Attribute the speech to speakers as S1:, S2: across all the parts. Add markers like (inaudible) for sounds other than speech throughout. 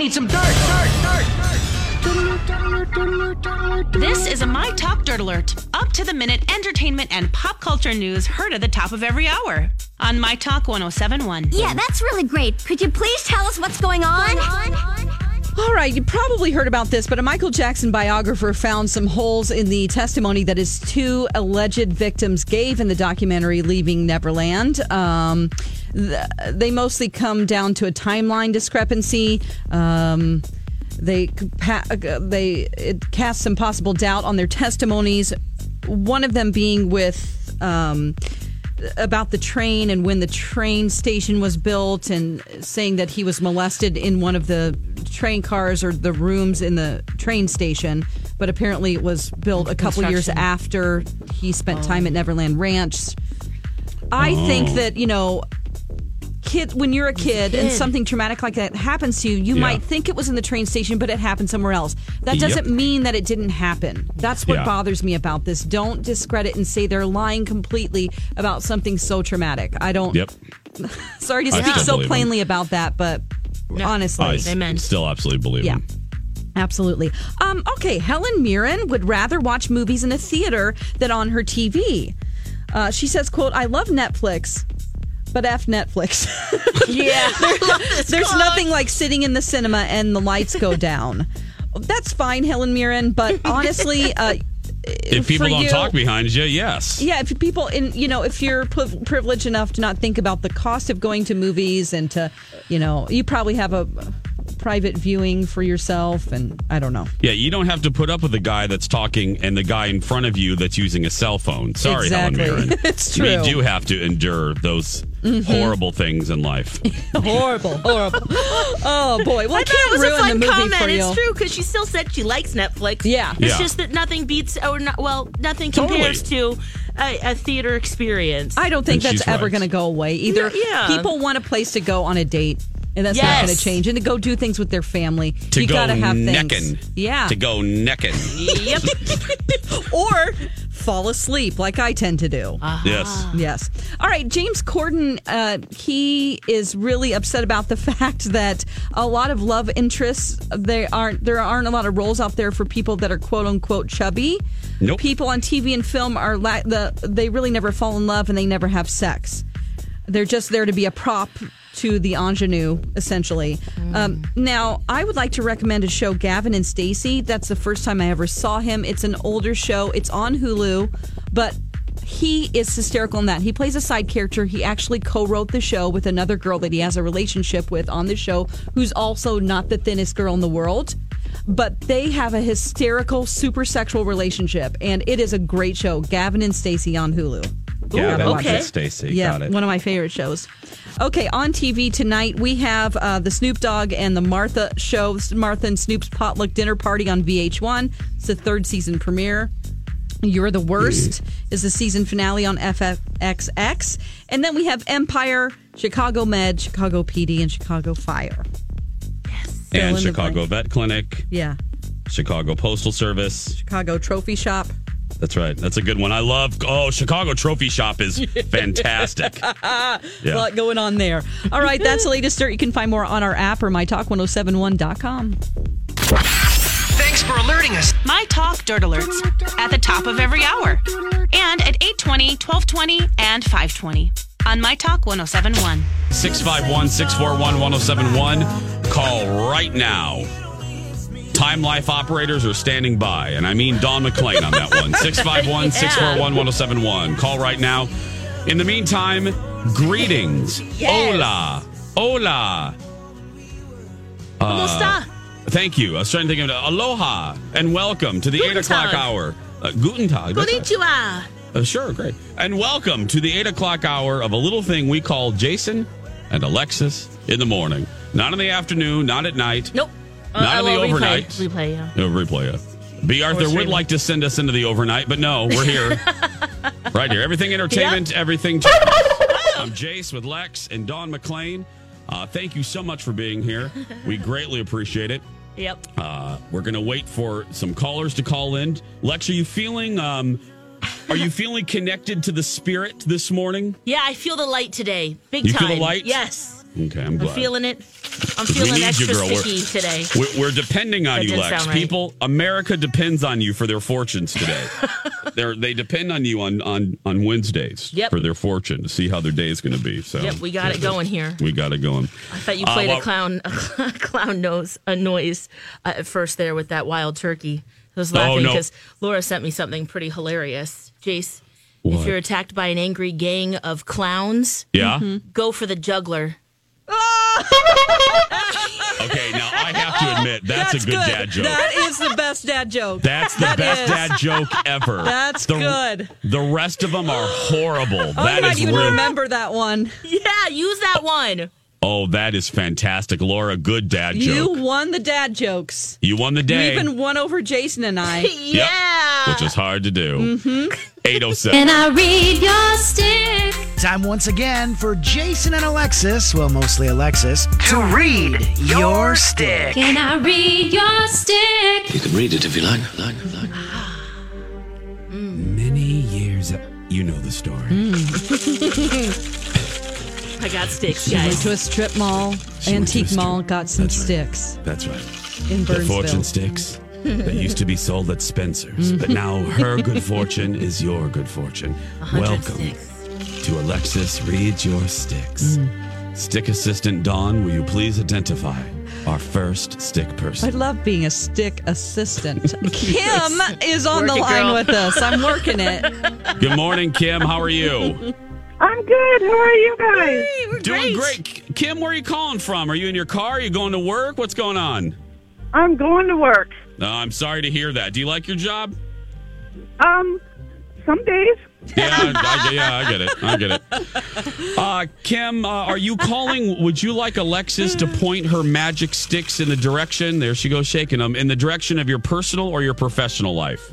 S1: I, I need some dirt, dirt, dirt.
S2: This is a My Talk Dirt Alert. Up to the minute entertainment and pop culture news heard at the top of every hour on My Talk 1071.
S3: Yeah, that's really great. Could you please tell us what's going on?
S4: All right, you probably heard about this, but a Michael Jackson biographer found some holes in the testimony that his two alleged victims gave in the documentary Leaving Neverland. Um, th- they mostly come down to a timeline discrepancy. Um, they pa- they it casts some possible doubt on their testimonies. One of them being with. Um, about the train and when the train station was built and saying that he was molested in one of the train cars or the rooms in the train station but apparently it was built a couple years after he spent time at Neverland Ranch I think that you know kid when you're a kid, and something traumatic like that happens to you you
S5: Yeah.
S4: might think it was in the train station but it happened somewhere else that
S5: Yep.
S4: doesn't mean that it didn't happen that's what
S5: Yeah.
S4: bothers me about this don't discredit and say they're lying completely about something so traumatic I don't
S5: Yep. (laughs)
S4: sorry to
S5: I
S4: speak
S5: still
S4: so
S5: believe 'em.
S4: plainly about that but honestly
S5: I s- still absolutely believe
S4: Yeah.
S5: him.
S4: Absolutely. Um, okay, Helen Mirren would rather watch movies in a theater than on her TV. Uh, she says, "quote I love Netflix, but f Netflix. (laughs)
S6: Yeah. (laughs)
S4: There's nothing like sitting in the cinema and the lights go (laughs) down. That's fine, Helen Mirren, but honestly, uh,
S5: If people don't
S4: you-
S5: talk behind you, yes.
S4: yeah, if people in you know, if you're priv- privileged enough to not think about the cost of going to movies and to, you know, you probably have a private viewing for yourself, and I don't know.
S5: Yeah, you don't have to put up with the guy that's talking and the guy in front of you that's using a cell phone. Sorry,
S4: Exactly.
S5: Helen Mirren. (laughs)
S4: It's true.
S5: We do have to endure those
S4: Mhm.
S5: horrible things in life. (laughs)
S4: horrible, horrible. Oh boy, well, I,
S6: I
S4: can't
S6: it was a
S4: ruin
S6: fun
S4: the movie
S6: comment.
S4: for you.
S6: It's true because she still said she likes Netflix.
S4: Yeah.
S6: it's
S5: Yeah.
S6: just that nothing beats or not, well, nothing
S4: Totally.
S6: compares to a, a theater experience.
S4: I don't think that's ever going to go away either.
S6: Yeah.
S4: People want a place to go on a date. And that's not going to change. And to go do things with their family.
S5: To
S4: you
S5: go
S4: gotta have things.
S5: necking.
S4: Yeah.
S5: To go necking.
S6: Yep. (laughs)
S4: or fall asleep like I tend to do.
S5: Yes.
S4: Yes. All right. James Corden, uh, he is really upset about the (laughs) fact that a lot of love interests they aren't there aren't a lot of roles out there for people that are quote unquote chubby.
S5: Nope.
S4: People on TV and film are la- the they really never fall in love and they never have sex. They're just there to be a prop to the ingenue, essentially. Um, now, I would like to recommend a show, Gavin and Stacey. That's the first time I ever saw him. It's an older show. It's on Hulu, but he is hysterical in that. He plays a side character. He actually co-wrote the show with another girl that he has a relationship with on the show, who's also not the thinnest girl in the world. But they have a hysterical, super sexual relationship, and it is a great show. Gavin and Stacey on Hulu.
S5: Gavin
S4: Gotta watch it.
S5: Stacey.
S4: Yeah,
S5: Got it.
S4: one of my favorite shows. Okay, on TV tonight we have uh, the Snoop Dogg and the Martha show, Martha and Snoop's potluck dinner party on VH1. It's the third season premiere. You're the worst is the season finale on FXX, and then we have Empire, Chicago Med, Chicago PD, and Chicago Fire. Fill in
S5: and Chicago Vet Clinic,
S4: Yeah,
S5: Chicago Postal Service.
S4: Chicago Trophy Shop.
S5: That's right. That's a good one. I love. Oh, Chicago Trophy Shop is (laughs) fantastic.
S4: A
S5: Yeah.
S4: lot going on there. All right, that's the latest dirt. You can find more on our app or mytalk1071.com.
S1: Thanks for alerting us.
S2: My Talk Dirt Alerts at the top of every hour and at 820, 1220, and 520 on My Talk 1071.
S5: 651 641 1071. call right now. Time Life operators are standing by, and I mean Don McClain on that one. (laughs) 651 641 1071. Call right now. In the meantime, greetings. Hola. Hola.
S6: ¿Cómo está?
S5: Thank you. I was trying to think of it. Aloha and welcome to the
S6: Guten
S5: 8 o'clock
S6: Tag.
S5: hour. Uh, guten Tag.
S6: Konnichiwa.
S5: Uh, sure, great. And welcome to the 8 o'clock hour of a little thing we call Jason and Alexis in the morning. Not in the afternoon, not at night.
S6: Nope. Uh,
S5: Not in the
S6: well, replay.
S5: overnight.
S6: Replay, yeah.
S5: No replay it. B. Arthur would like to send us into the overnight, but no, we're here. (laughs) right here. Everything entertainment, everything. (laughs) I'm Jace with Lex and Dawn McClain. Uh, thank you so much for being here. We (laughs) greatly appreciate it.
S6: Yep.
S5: Uh, we're going to wait for some callers to call in. Lex, are you feeling um, are you feeling connected to the spirit this morning?
S6: Yeah, I feel the light today. Big
S5: You
S6: time.
S5: feel the light?
S6: Yes.
S5: Okay, I'm
S6: I'm feeling it. I'm feeling extra sticky today.
S5: We're, we're depending on
S6: That
S5: you, Lex.
S6: right.
S5: People, America depends on you for their fortunes today. (laughs) They're, they depend on you on on on Wednesdays
S6: Yep.
S5: for their fortune to see how their day is going to be. So
S6: Yep, we got it going here.
S5: We got it going.
S6: I thought you
S5: Uh,
S6: played
S5: well-
S6: a clown a (laughs) clown nose a noise uh, at first there with that wild turkey. I was
S5: Oh,
S6: laughing
S5: no.
S6: because Laura sent me something pretty hilarious. Jace,
S5: What?
S6: if you're attacked by an angry gang of clowns,
S5: Yeah.
S6: go for the juggler. (laughs)
S5: Okay. Now I have to admit that's, a good, dad joke.
S4: That is the best dad joke.
S5: That's the
S4: That
S5: best
S4: is.
S5: dad joke ever.
S4: That's
S5: the,
S4: good.
S5: The rest of them are horrible.
S4: Oh,
S5: that
S4: you might even
S5: real-
S4: remember that one.
S6: Yeah, use that one.
S5: Oh, that is fantastic, Laura. Good dad joke.
S4: You won the dad jokes.
S5: You won the
S4: You
S5: day.
S4: even won over Jason and I. (laughs)
S6: yeah.
S5: which is hard to do.
S4: Mm-hmm.
S5: 807.
S3: I read your stick?
S7: Time once again for Jason and Alexis, well, mostly Alexis, to read your stick.
S3: Can I read your stick?
S1: You can read it if you like. like, like. Mm.
S5: Many years. You know the story. Mm. (laughs)
S6: I got sticks,
S4: She went
S6: guys.
S4: to a strip mall,
S5: She went to a
S4: antique
S5: strip-
S4: mall, got some
S5: That's right.
S4: sticks
S5: That's right.
S4: in
S5: The
S4: Burnsville.
S5: fortune sticks (laughs) that used to be sold at Spencer's, but now her good fortune is your good fortune. (laughs) Welcome
S6: sticks.
S5: To Alexis Read Your Sticks. Stick assistant Dawn, will you please identify our first stick person?
S4: I love being a stick assistant. (laughs) Kim is on
S6: Work
S4: the
S6: it,
S4: line
S6: girl.
S4: with us. I'm working it. (laughs)
S5: Good morning, Kim. How are you?
S8: I'm good. How are you guys?
S6: Hey, we're
S5: Doing great. Kim, where are you calling from? Are you in your car? Are you going to work? What's going on?
S8: I'm going to work.
S5: No, I'm sorry to hear that. Do you like your job?
S8: Um, some days.
S5: Yeah, I, I, yeah, I get it. I get it. Uh, Kim, uh, are you calling? Would you like Alexis to point her magic sticks in the direction? There she goes, shaking them in the direction of your personal or your professional life.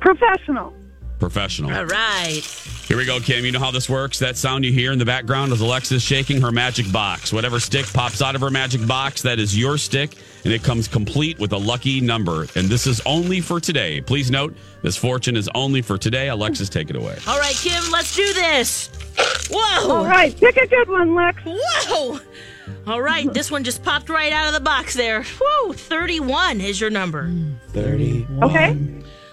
S8: Professional.
S5: Professional.
S6: All right.
S5: Here we go, Kim. You know how this works. That sound you hear in the background is Alexis shaking her magic box. Whatever stick pops out of her magic box, that is your stick, and it comes complete with a lucky number. And this is only for today. Please note, this fortune is only for today. Alexis, take it away.
S6: All right, Kim, let's do this. Whoa.
S8: All right, pick a good one, Lex.
S6: Whoa. All right, this one just popped right out of the box there. Whoa, 31 is your number.
S5: 30.
S8: Okay.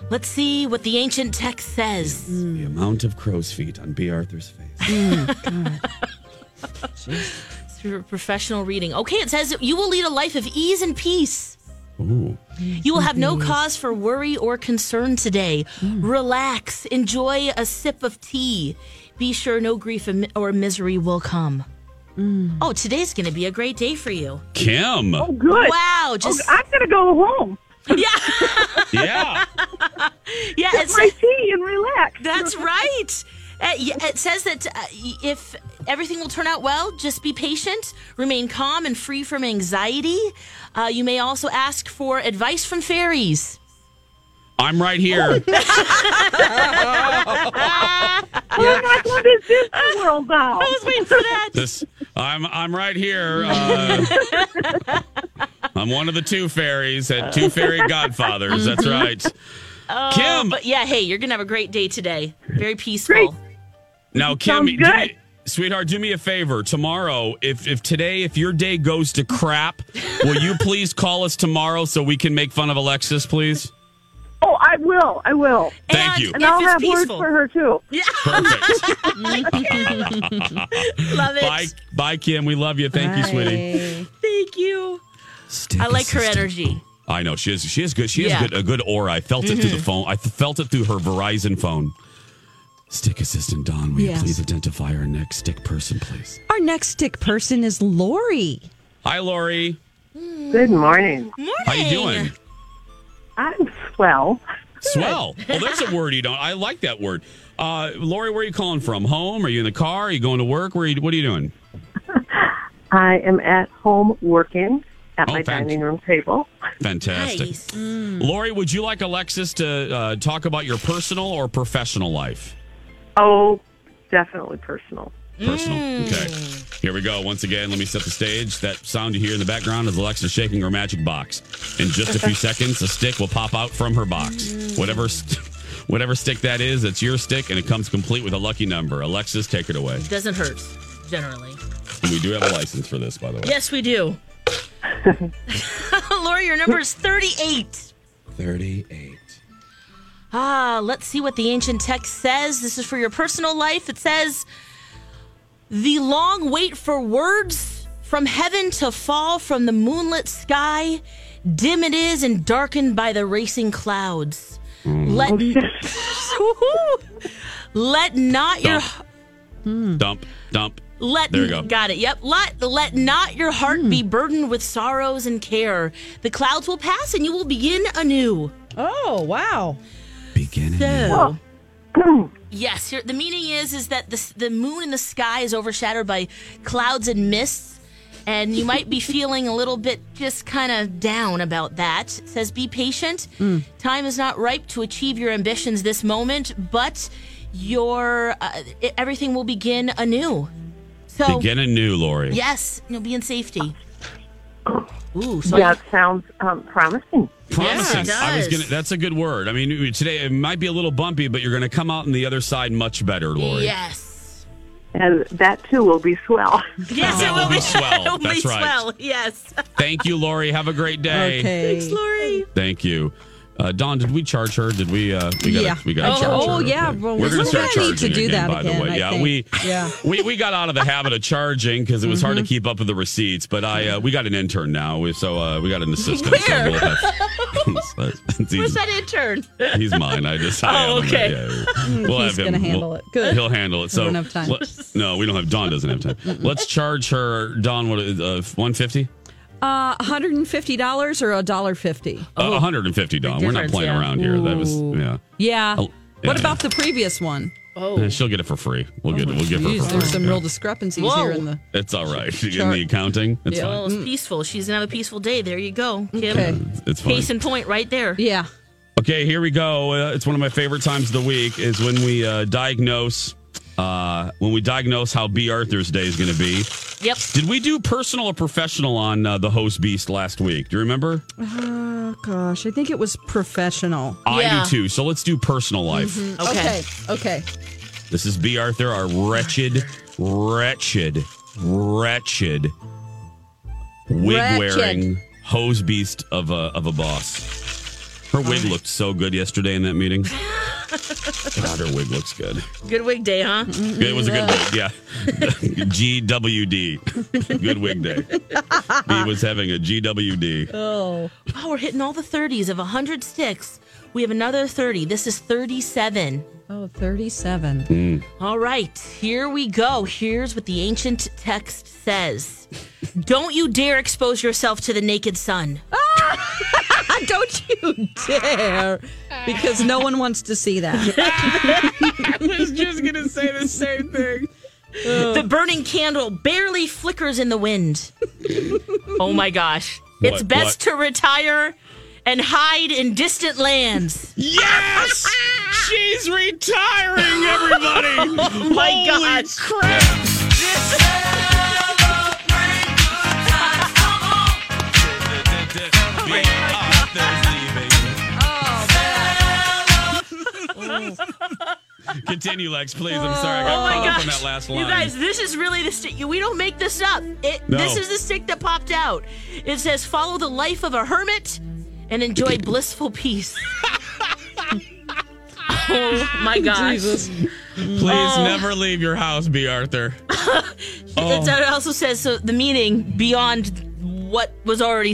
S6: Let's see what the ancient text says.
S5: The amount of crow's feet on B. Arthur's face. Mm. (laughs)
S6: Oh, (laughs) Through professional reading. Okay, it says you will lead a life of ease and peace.
S5: Ooh.
S6: You will have no cause for worry or concern today. Relax, enjoy a sip of tea. Be sure no grief or misery will come. Oh, today's going to be a great day for you.
S5: Kim.
S8: Oh, good.
S6: Wow,
S8: Oh,
S6: just
S8: I'm gonna go home, (laughs)
S6: yeah,
S5: Yeah.
S6: yeah.
S8: get
S6: It's,
S8: my tea, and relax.
S6: That's right. Uh, it says that uh, if everything will turn out well, just be patient, remain calm, and free from anxiety. Uh, you may also ask for advice from fairies.
S5: I'm right here.
S8: I'm not going to Disney World now.
S6: I was waiting for that.
S5: This I'm I'm right here. Uh, (laughs) I'm one of the two fairies at two fairy godfathers. That's right. Kim.
S6: But yeah, hey, you're gonna have a great day today. Very peaceful.
S8: Great.
S5: Now, Kim,
S8: Sounds
S5: do
S8: good.
S5: Me, sweetheart, do me a favor. Tomorrow, if if today, if your day goes to crap, will you (laughs) please call us tomorrow so we can make fun of Alexis, please?
S8: Oh, I will. I will.
S5: Thank
S6: and
S5: you.
S8: And
S6: if
S8: I'll
S6: it's
S8: have words for her too.
S5: Perfect. (laughs)
S6: Love it.
S5: bye, bye, Kim. We love you. Thank you, sweetie.
S6: Thank you.
S5: Stick
S6: I like her
S5: assistant.
S6: energy.
S5: I know she is. She is good. She has
S6: Yeah.
S5: good, a good aura. I felt it through the mm-hmm. phone. I felt it through her Verizon phone. Stick assistant Don, will
S4: Yes.
S5: you please identify our next stick person, please?
S4: Our next stick person is Lori.
S5: Hi, Lori.
S8: Good morning.
S6: Morning.
S5: How you doing?
S8: I'm swell.
S5: Swell. Well, that's a word you don't. I like that word. Uh, Lori, where are you calling from? Home? Are you in the car? Are you going to work? Where? Are you, what are you doing? (laughs)
S8: I am at home working at
S5: Oh,
S8: my
S5: fant-
S8: dining room table.
S5: Fantastic.
S6: Nice.
S5: Lori, would you like Alexis to uh, talk about your personal or professional life?
S8: Oh, definitely personal.
S5: Personal.
S6: Mm.
S5: Okay. Here we go. Once again, let me set the stage. That sound you hear in the background is Alexa shaking her magic box. In just a few (laughs) seconds, a stick will pop out from her box. Whatever, st- (laughs) whatever stick that is, it's your stick, and it comes complete with a lucky number. Alexis, take it away.
S6: Doesn't hurt, generally.
S5: And we do have a license for this, by the way.
S6: Yes, we do. (laughs) Lori, your number is 38.
S5: Thirty-eight.
S6: Ah, let's see what the ancient text says. This is for your personal life. It says, The long wait for words from heaven to fall from the moonlit sky. Dim it is and darkened by the racing clouds. Mm. Let, oh, (laughs) let not your
S5: Dump. Hmm. Dump. Dump.
S6: let
S5: There you go.
S6: got it. Yep. Let let not your heart hmm. be burdened with sorrows and care. The clouds will pass and you will begin anew.
S4: Oh, wow.
S5: Beginning.
S6: So, yes, here, the meaning is is that the the moon in the sky is overshadowed by clouds and mists, and you might be (laughs) feeling a little bit just kind of down about that. It says, "Be patient. Time is not ripe to achieve your ambitions this moment, but your uh, everything will begin anew." So,
S5: Begin anew, Lori.
S6: yes, you'll be in safety. Ooh, so
S8: That sounds um, promising.
S5: Promising.
S6: Yeah, it
S5: I was gonna. That's a good word. I mean, today it might be a little bumpy, but you're going to come out on the other side much better, Lori.
S6: yes.
S8: And that too will be swell. (laughs)
S6: Yes,
S5: That
S6: it
S5: will
S6: will
S5: be
S6: be
S5: swell. (laughs)
S6: It will
S5: That's
S6: be
S5: right.
S6: swell. Yes.
S5: Thank you, Lori. Have a great day.
S4: Okay.
S6: Thanks, Lori.
S5: Thank you. Uh, Don, did we charge her? Did we? Uh, we got.
S4: Yeah.
S5: We got
S4: Oh,
S5: charge her.
S4: oh, yeah.
S5: Okay.
S4: Well,
S5: we're going to start
S4: gonna need to do
S5: again.
S4: that
S5: by
S4: again,
S5: the way,
S4: I
S5: yeah,
S4: think.
S5: we
S4: Yeah. (laughs)
S5: we we got out of the habit of charging because it was
S4: Mm-hmm.
S5: hard to keep up with the receipts. But I uh, we got an intern now, so uh, we got an assistant. (laughs) So
S6: Where?
S5: we'll have, (laughs)
S6: Where's that intern?
S5: he's mine. I just. I
S6: Oh,
S5: have him.
S6: okay.
S5: Yeah, we'll
S4: He's
S5: have him.
S4: gonna handle
S5: We'll-
S4: it. Good.
S5: He'll handle it. So
S4: don't have time.
S5: let- no, we don't have. Don doesn't have time. Let's charge her. Don, what? Uh, one fifty.
S4: Uh, $150 or a dollar fifty?
S5: Uh, 150 Don. We're not
S6: difference,
S5: playing
S6: yeah.
S5: around here. That was yeah.
S4: Yeah.
S5: Oh,
S4: What
S5: yeah.
S4: about the previous one?
S5: Eh, She'll get it for free. We'll get it. We'll give her
S4: Jeez,
S5: for
S4: there's
S5: free.
S4: some
S5: Yeah.
S4: real discrepancies
S6: Whoa.
S4: here in the.
S5: It's all right (laughs) in
S4: Chart.
S5: the accounting. It's
S4: Yeah.
S6: Well, it's peaceful. She's gonna have a peaceful day. There you go, Kim.
S4: Okay.
S5: It's fine.
S6: Case in point, right there.
S4: Yeah.
S5: Okay, here we go. Uh, it's one of my favorite times of the week is when we uh, diagnose uh, when we diagnose how B. Arthur's Day is going to be.
S6: Yep.
S5: Did we do personal or professional on uh, the host beast last week? Do you remember?
S4: Oh, gosh. I think it was professional.
S5: I
S6: Yeah.
S5: do too. So let's do personal life.
S6: Okay.
S4: Okay. Okay.
S5: This is B. Arthur, our wretched, wretched, wretched wig wearing hose beast of a of a boss. Her wig looked so good yesterday in that meeting. (laughs) God, her wig looks good.
S6: Good wig day, huh?
S5: It was a good wig, yeah. (laughs) GWD, good wig day. B was having a GWD.
S6: Oh, wow, we're hitting all the 30s of 100 sticks. We have another 30. This is 37.
S4: Oh, 37. Mm.
S6: All right, here we go. Here's what the ancient text says Don't you dare expose yourself to the naked sun. (laughs)
S4: Don't you dare. Because no one wants to see that. (laughs)
S5: I was just gonna say the same thing.
S6: The burning candle barely flickers in the wind. oh my gosh. It's
S5: What-
S6: best to retire and hide in distant lands.
S5: Yes, she's retiring, everybody. (laughs)
S6: Oh my
S5: Holy
S6: gosh.
S5: crap! Oh, Continue, Lex, please. I'm sorry, I got
S6: Oh my
S5: caught up on that last line.
S6: You guys, this is really the stick. We don't make this up. It,
S5: No.
S6: This is the stick that popped out. It says, follow the life of a hermit and enjoy (laughs) blissful peace. (laughs) oh my gosh.
S5: Please
S6: Oh.
S5: never leave your house, B. Arthur.
S6: It's- (laughs) It oh. also says so the meaning beyond what was already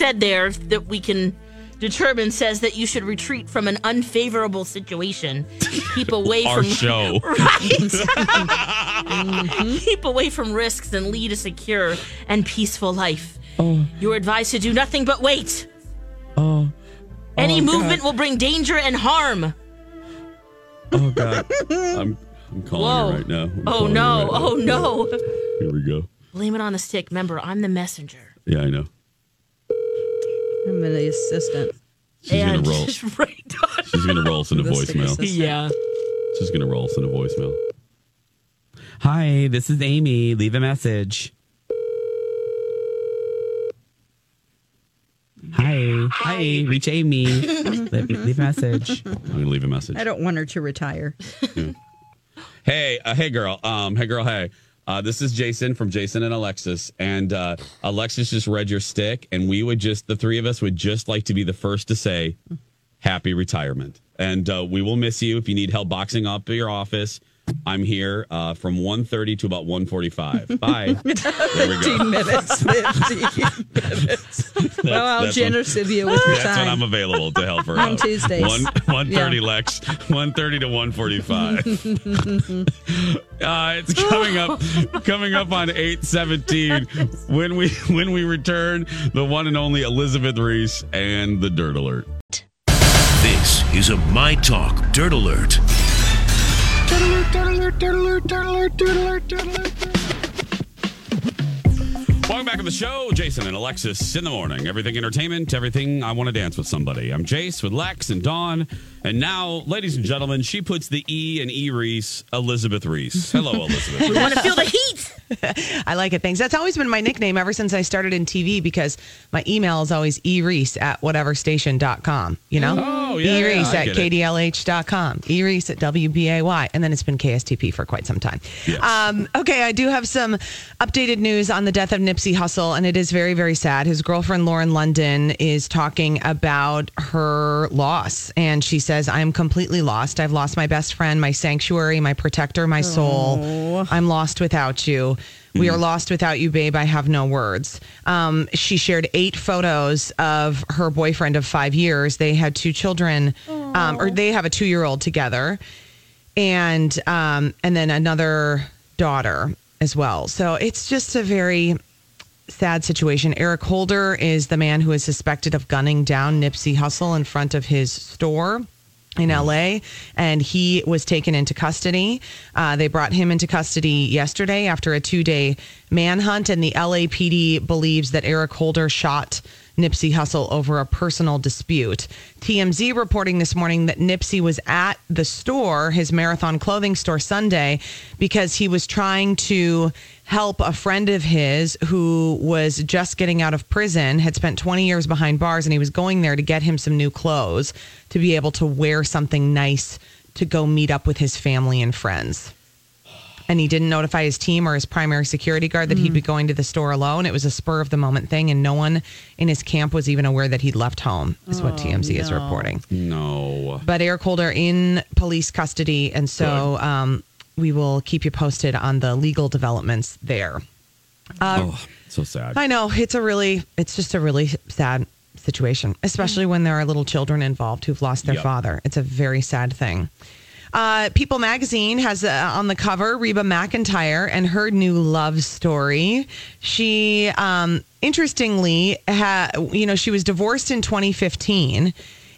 S6: Said there that we can determine says that you should retreat from an unfavorable situation. (laughs) Keep away
S5: Our
S6: from (laughs)
S5: show.
S6: right. Mm-hmm. (laughs) Keep away from risks and lead a secure and peaceful life.
S5: Oh.
S6: You're advised to do nothing but wait.
S5: Oh.
S6: oh Any
S5: Oh,
S6: movement
S5: God.
S6: will bring danger and harm.
S5: Oh God. I'm I'm calling
S6: Whoa.
S5: her right now. I'm
S6: Oh no!
S5: right now.
S6: Oh no!
S5: Here we go.
S6: Blame it on the stick. Remember, I'm the messenger.
S5: Yeah, I know.
S4: I'm the assistant.
S5: She's
S6: And-
S5: gonna roll.
S6: right.
S5: She's gonna roll us into
S4: The stick
S5: voicemail.
S6: Yeah.
S5: She's gonna roll us into voicemail. Hi, this is Amy. Leave a message. Hi, hi, reach Amy. (laughs) leave, leave a message. I'm gonna leave a message.
S4: I don't want her to retire. (laughs)
S5: Hey, uh, hey, girl. Um, hey, girl. Hey, uh, this is Jason from Jason and Alexis, and uh, Alexis just read your stick, and we would just the three of us would just like to be the first to say, "Happy retirement," and uh, we will miss you if you need help boxing up your office. I'm here uh, from 1.30 to about 1.45. (laughs) Bye. There we go.
S4: 15 minutes. 15 minutes. well, how
S5: that's
S4: generous of you with your
S5: That's when. I'm available to help her
S4: On
S5: out.
S4: Tuesdays.
S5: One one thirty
S4: Yeah.
S5: Lex. 1.30 to 1.45. (laughs) uh, it's coming up coming up on eight seventeen when we when we return the one and only Elizabeth Reese and the Dirt Alert.
S1: This is a My Talk Dirt Alert.
S5: Welcome back to the show, Jason and Alexis in the morning. Everything entertainment, everything I want to dance with somebody. I'm Jace with Lex and Dawn. And now, ladies and gentlemen, she puts the E in E Reese, Elizabeth Reese. Hello, (laughs) Elizabeth.
S6: We want to feel the heat. (laughs)
S9: I like it. Thanks. That's always been my nickname ever since I started in TV because my email is always E Reese at whateverstation.com. You know?
S5: Oh, yeah, yeah,
S9: Ereese
S5: I
S9: at
S5: get it.
S9: kdlh.com. Ereese at WBAY. And then it's been KSTP for quite some time.
S5: Yes.
S9: Um, okay, I do have some updated news on the death of Nipsey Hussle, and it is very, very sad. His girlfriend, Lauren London, is talking about her loss. And she says, I am completely lost. I've lost my best friend, my sanctuary, my protector, my soul. I'm lost without you. We are lost without you, babe. I have no words. Um, she shared eight photos of her boyfriend of five years. They had two children, um, or they have a two year old together and um, and then another daughter as well. So it's just a very sad situation. Eric Holder is the man who is suspected of gunning down Nipsey Hussle in front of his store in LA, and he was taken into custody. Uh, they brought him into custody yesterday after a two day manhunt, and the LAPD believes that Eric Holder shot Nipsey Hussle over a personal dispute. TMZ reporting this morning that Nipsey was at the store, his marathon clothing store Sunday, because he was trying to help a friend of his who was just getting out of prison, had spent 20 years behind bars, and he was going there to get him some new clothes to be able to wear something nice to go meet up with his family and friends and he didn't notify his team or his primary security guard that he'd be going to the store alone. It was a spur of the moment thing, and no one in his camp was even aware that he'd left home, is what TMZ is reporting.
S5: No.
S9: But Eric Holder in police custody, and so um, we will keep you posted on the legal developments there. Uh,
S5: oh, so sad.
S9: I know it's a really, it's just a really sad situation, especially when there are little children involved who've lost their
S5: Yep.
S9: father. It's a very sad thing. Uh, People magazine has uh, on the cover Reba McEntire and her new love story. She, um, interestingly, ha- you know, she was divorced in 2015.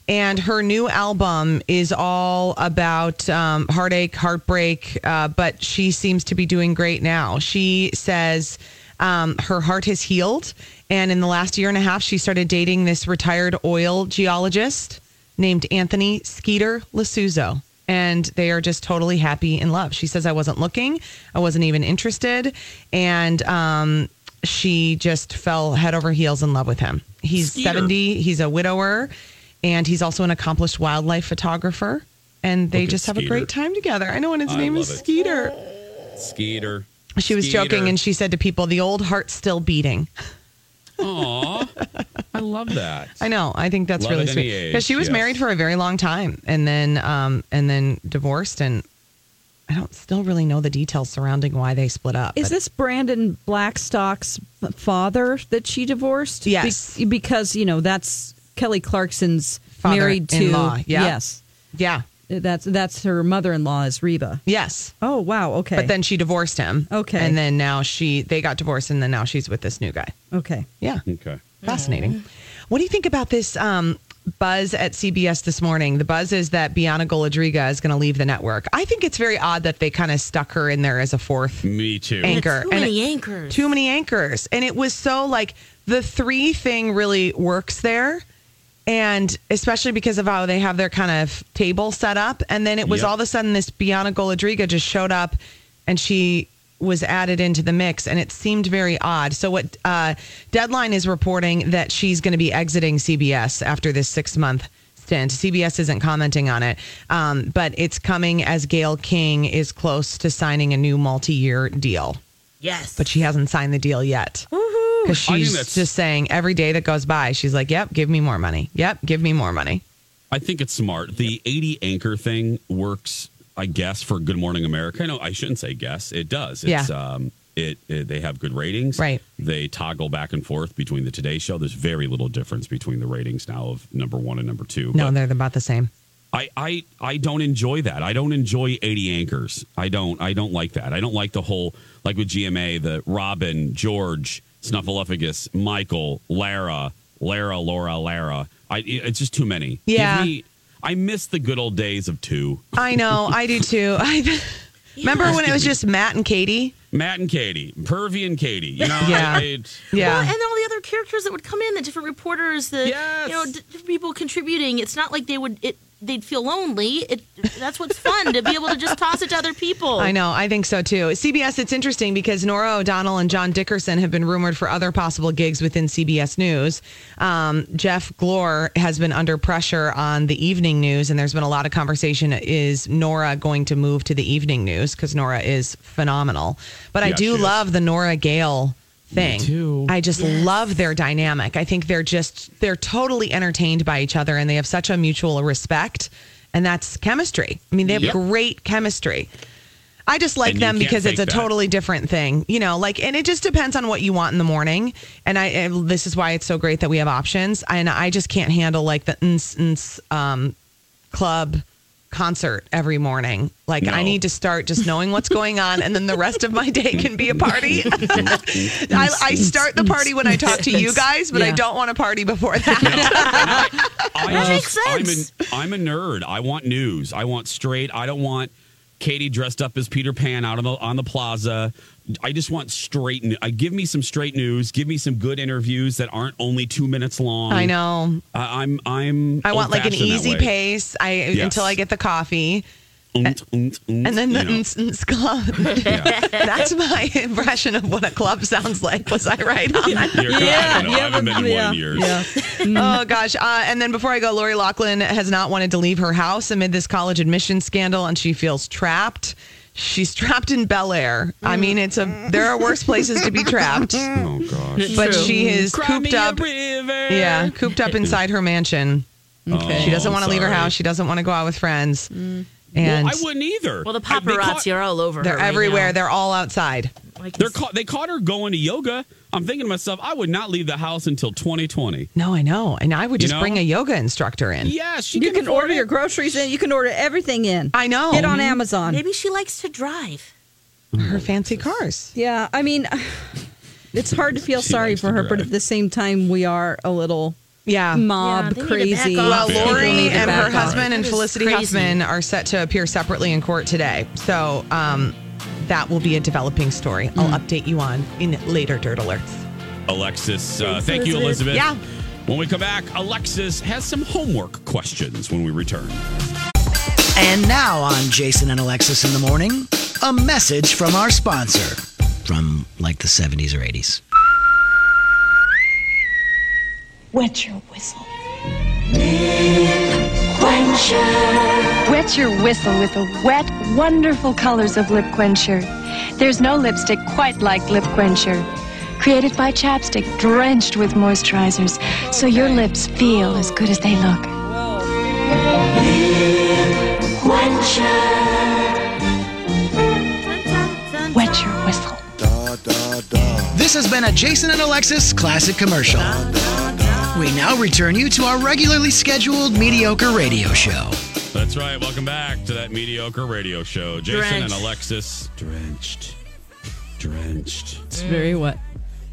S9: And her new album is all about um, heartache, heartbreak, uh, but she seems to be doing great now. She says um, her heart has healed. And in the last year and a half, she started dating this retired oil geologist named Anthony Skeeter Lasuzzo. And they are just totally happy in love. She says, I wasn't looking, I wasn't even interested. And um, she just fell head over heels in love with him. He's
S5: Skeeter.
S9: 70, he's a widower, and he's also an accomplished wildlife photographer. And they
S5: Look
S9: just have a great time together. I know, and his
S5: I
S9: name is
S5: it.
S9: Skeeter.
S5: Skeeter.
S9: She was
S5: Skeeter.
S9: joking and she said to people, the old heart's still beating. (laughs)
S5: Aw, I love that.
S9: I know. I think that's
S5: Love
S9: really
S5: at any
S9: sweet because she was
S5: yes.
S9: married for a very long time and then um and then divorced and I don't still really know the details surrounding why they split up.
S4: Is
S9: but-
S4: this Brandon Blackstock's father that she divorced?
S9: Yes.
S4: Be- because, you know, that's Kelly Clarkson's married to.
S9: Father-in-law, yeah.
S4: Yes.
S9: yeah.
S4: That's that's her mother in law is Reba.
S9: Yes.
S4: Oh wow. Okay.
S9: But then she divorced him.
S4: Okay.
S9: And then now she they got divorced and then now she's with this new guy.
S4: okay.
S9: Yeah.
S5: Okay.
S9: Fascinating. What do you think about this um, buzz at CBS this morning? The buzz is that Bianca Golodryga is going to leave the network. I think it's very odd that they kind of stuck her in there as a fourth
S5: Me too.
S9: anchor.
S6: Too
S9: And
S6: many
S9: it-
S6: anchors.
S9: Too many anchors. And it was so like the three thing really works there. And especially because of how they have their kind of table set up. And then it was
S5: Yep.
S9: all of a sudden this Bianca Golodryga just showed up and she was added into the mix and it seemed very odd. So what uh, Deadline is reporting that she's going to be exiting CBS after this six month stint. CBS isn't commenting on it, um, but it's coming as Gayle King is close to signing a new multi year deal.
S6: Yes.
S9: But she hasn't signed the deal yet. Because
S5: I think
S9: she's
S5: that's-
S9: just saying every day that goes by, she's like, yep, give me more money. Yep, give me more money.
S5: I think it's smart. The 80 anchor thing works, I guess, for Good Morning America. No, I shouldn't say guess. It does. It's,
S9: Yeah.
S5: um, it, it they have good ratings.
S9: Right.
S5: They toggle back and forth between the Today Show. There's very little difference between the ratings now of number one and number two.
S9: No,
S5: But
S9: they're about the same.
S5: I, I I don't enjoy that. I don't enjoy 80 anchors. I don't I don't like that. I don't like the whole like with GMA, the Robin, George, Snuffleupagus, Michael, Lara, Lara, Laura, Lara. I it's just too many. Give
S9: Yeah.
S5: me- I miss the good old days of two.
S9: I know, (laughs) I do too. (laughs) I remember when it was just Matt and Katie.
S5: Matt and Katie, Pervy and Katie. You know,
S9: Yeah.
S5: I, I,
S9: Yeah.
S6: Well, and then all the other characters that would come in, the different reporters, the
S5: Yes.
S6: you know, d- different people contributing. It's not like they would it they'd feel lonely. It that's what's fun to be able to just toss it to other people.
S9: I know. I think so too. CBS, it's interesting because Norah O'Donnell and John Dickerson have been rumored for other possible gigs within CBS News. Um, Jeff Glor has been under pressure on the evening news, and there's been a lot of conversation. Is Norah going to move to the evening news? Because Norah is phenomenal. But I do
S5: she is.
S9: love the Norah Gayle thing.
S5: too.
S9: I just love their dynamic. I think they're just they're totally entertained by each other and they have such a mutual respect and that's chemistry. I mean, they have
S5: Yep.
S9: great chemistry. I just like
S5: And
S9: them because it's a
S5: that.
S9: totally different thing, you know. Like, and it just depends on what you want in the morning. And I, and this is why it's so great that we have options. And I just can't handle like the ns, ns, um, club concert every morning. Like, I need to start just knowing what's going on, and then the rest of my day can be a party. (laughs) I, I start the party when I talk to you guys, but I don't want to party before that. (laughs)
S5: I,
S6: that makes sense.
S5: I'm, a, I'm a nerd. I want news. I want straight. I don't want Katie dressed up as Peter Pan out on the on the plaza. I just want straight. n- I give me some straight news. Give me some good interviews that aren't only two minutes long.
S9: I know.
S5: I, I'm I'm.
S9: I want like an easy pace. I
S5: Yes.
S9: until I get the coffee.
S5: Unt, unt, unt,
S9: And then the
S5: you know.
S9: ns, ns club. That's my impression of what a club sounds like. Was I right on that?
S5: You're correct. I, don't know. I haven't been in
S4: yeah,
S5: one in years.
S4: yeah. (laughs)
S9: oh gosh! Uh, and then before I go, Lori Loughlin has not wanted to leave her house amid this college admission scandal, and she feels trapped. She's trapped in Bel Air. I mean, it's a there are worse places to be trapped, (laughs)
S5: Oh gosh.
S9: but she is
S5: Cry
S9: cooped up. Yeah, cooped up inside her mansion.
S5: Okay.
S9: She doesn't
S5: Oh,
S9: want to leave her house. She doesn't want to go out with friends.
S4: Mm.
S9: And
S5: well, I wouldn't either.
S6: Well, the
S5: I-
S6: paparazzi
S5: caught-
S6: are all over.
S9: they're
S6: her right
S9: everywhere.
S6: now.
S9: They're all outside.
S6: Like,
S5: They're caught, they caught her going to yoga I'm thinking to myself, I would not leave the house until 2020.
S9: No, I know. And I would
S5: You
S9: just
S5: know?
S9: bring a yoga instructor in.
S5: Yes,
S4: You can order your groceries in. You can order everything in.
S9: I know.
S4: Get on Amazon.
S6: Maybe she likes to drive.
S9: Her fancy cars.
S4: Yeah, I mean, (sighs) it's hard to (laughs) feel sorry for
S9: to
S4: her, but at the same time, we are a little
S9: Yeah.
S4: mob
S6: Yeah, they need to back
S4: crazy.
S6: off.
S9: Well, Lori and her
S4: back off.
S9: husband and Felicity
S6: crazy.
S9: Huffman are set to appear separately in court today. So um, that will be a developing story. I'll
S4: Mm.
S9: update you on in later Dirt Alerts.
S5: Alexis, uh,
S9: Thanks,
S5: thank you, Elizabeth.
S9: Elizabeth.
S5: Yeah. When we come back, Alexis has some homework questions when we return.
S7: And now on Jason and Alexis in the morning, a message from our sponsor from like the 70s or 80s.
S10: Wet your whistle. Wet your whistle with the wet, wonderful colors of Lip Quencher. There's no lipstick quite like Lip Quencher. Created by Chapstick, drenched with moisturizers, so your lips feel as good as they look. Wet your whistle.
S7: This has been a Jason and Alexis classic commercial. We now return you to our regularly scheduled mediocre radio show.
S5: That's right. Welcome back to that mediocre radio show. Jason and Alexis, drenched, drenched.
S4: It's very wet.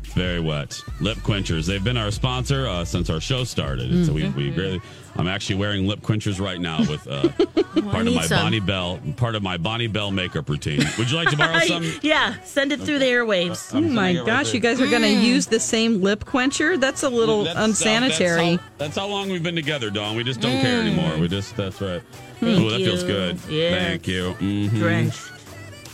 S5: Very wet. Lip quenchers. They've been our sponsor uh, since our show started. And so we, we greatly. I'm actually wearing lip quenchers right now with uh, (laughs) part of my
S6: some.
S5: Bonne Bell, part of my Bonne Bell makeup routine. Would you like to borrow (laughs) some?
S6: yeah, send it through the airwaves.
S4: Oh my gosh, you guys are going to
S6: Mm.
S4: use the same lip quencher? That's a little
S5: That's-
S4: unsanitary.
S5: That's how, that's how long we've been together, Dawn. We just don't care
S6: Mm.
S5: anymore. We just, that's right.
S6: Thank
S5: Ooh, that feels good.
S6: Yeah.
S5: Thank you. Mhm.
S6: Drenched.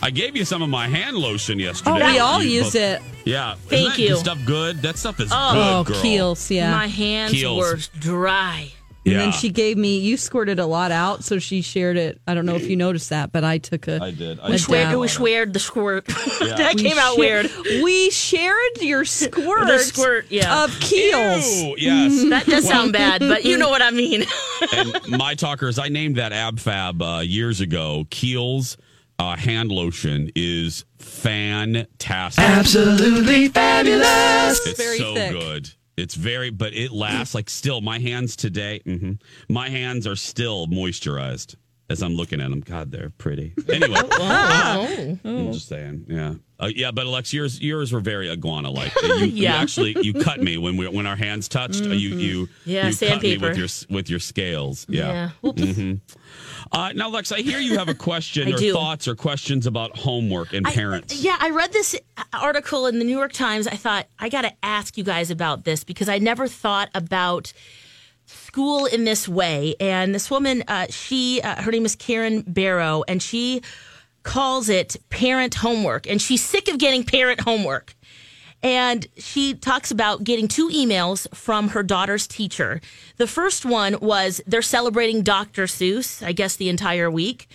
S5: I gave you some of my hand lotion yesterday.
S4: Oh, we all
S5: You
S4: use
S5: both-
S4: it.
S5: Yeah. Isn't
S6: Thank
S5: that
S6: you.
S5: stuff good? That stuff is
S6: Oh.
S5: good, girl.
S4: Kiehl's, yeah.
S6: My hands
S5: Kiehl's.
S6: were dry.
S4: And
S5: Yeah.
S4: then she gave me, you squirted a lot out, so she shared it. I don't know if you noticed that, but I took a.
S5: I did. I
S4: a
S6: We sweared,
S4: dab.
S6: we sweared the squirt. (laughs)
S5: Yeah.
S6: that
S4: We
S6: came out
S4: shar-
S6: weird.
S4: We shared your squirt,
S6: The squirt, yeah.
S4: of Kiehl's.
S5: Ew, yes. (laughs)
S6: That does
S5: Well,
S6: sound bad, but you know what I mean. (laughs)
S5: and my talkers, I named that ab fab uh, years ago. Kiehl's uh, hand lotion is fantastic.
S7: Absolutely fabulous.
S5: It's
S4: Very
S5: so
S4: thick.
S5: good. It's very, but it lasts like still. My hands today, hmm my hands are still moisturized as I'm looking at them. God, they're pretty. (laughs) Anyway,
S6: Oh. (laughs)
S5: I'm just saying, yeah, uh, yeah. But Alex, yours yours were very iguana like. (laughs) You, you
S6: Yeah.
S5: actually you cut me when we when our hands touched. Uh, You you
S6: Yeah,
S5: you cut me with your with your scales. Yeah.
S6: Yeah. Whoops.
S5: hmm Uh, now, Lex, I hear you have a question or
S6: do.
S5: thoughts or questions about homework and
S6: I-
S5: parents.
S6: yeah, I read this article in the New York Times. I thought I got to ask you guys about this because I never thought about school in this way. And this woman, uh, she, uh, her name is Karen Barrow, and she calls it parent homework, and she's sick of getting parent homework. And she talks about getting two emails from her daughter's teacher. The first one was they're celebrating Dr. Seuss, I guess the entire week.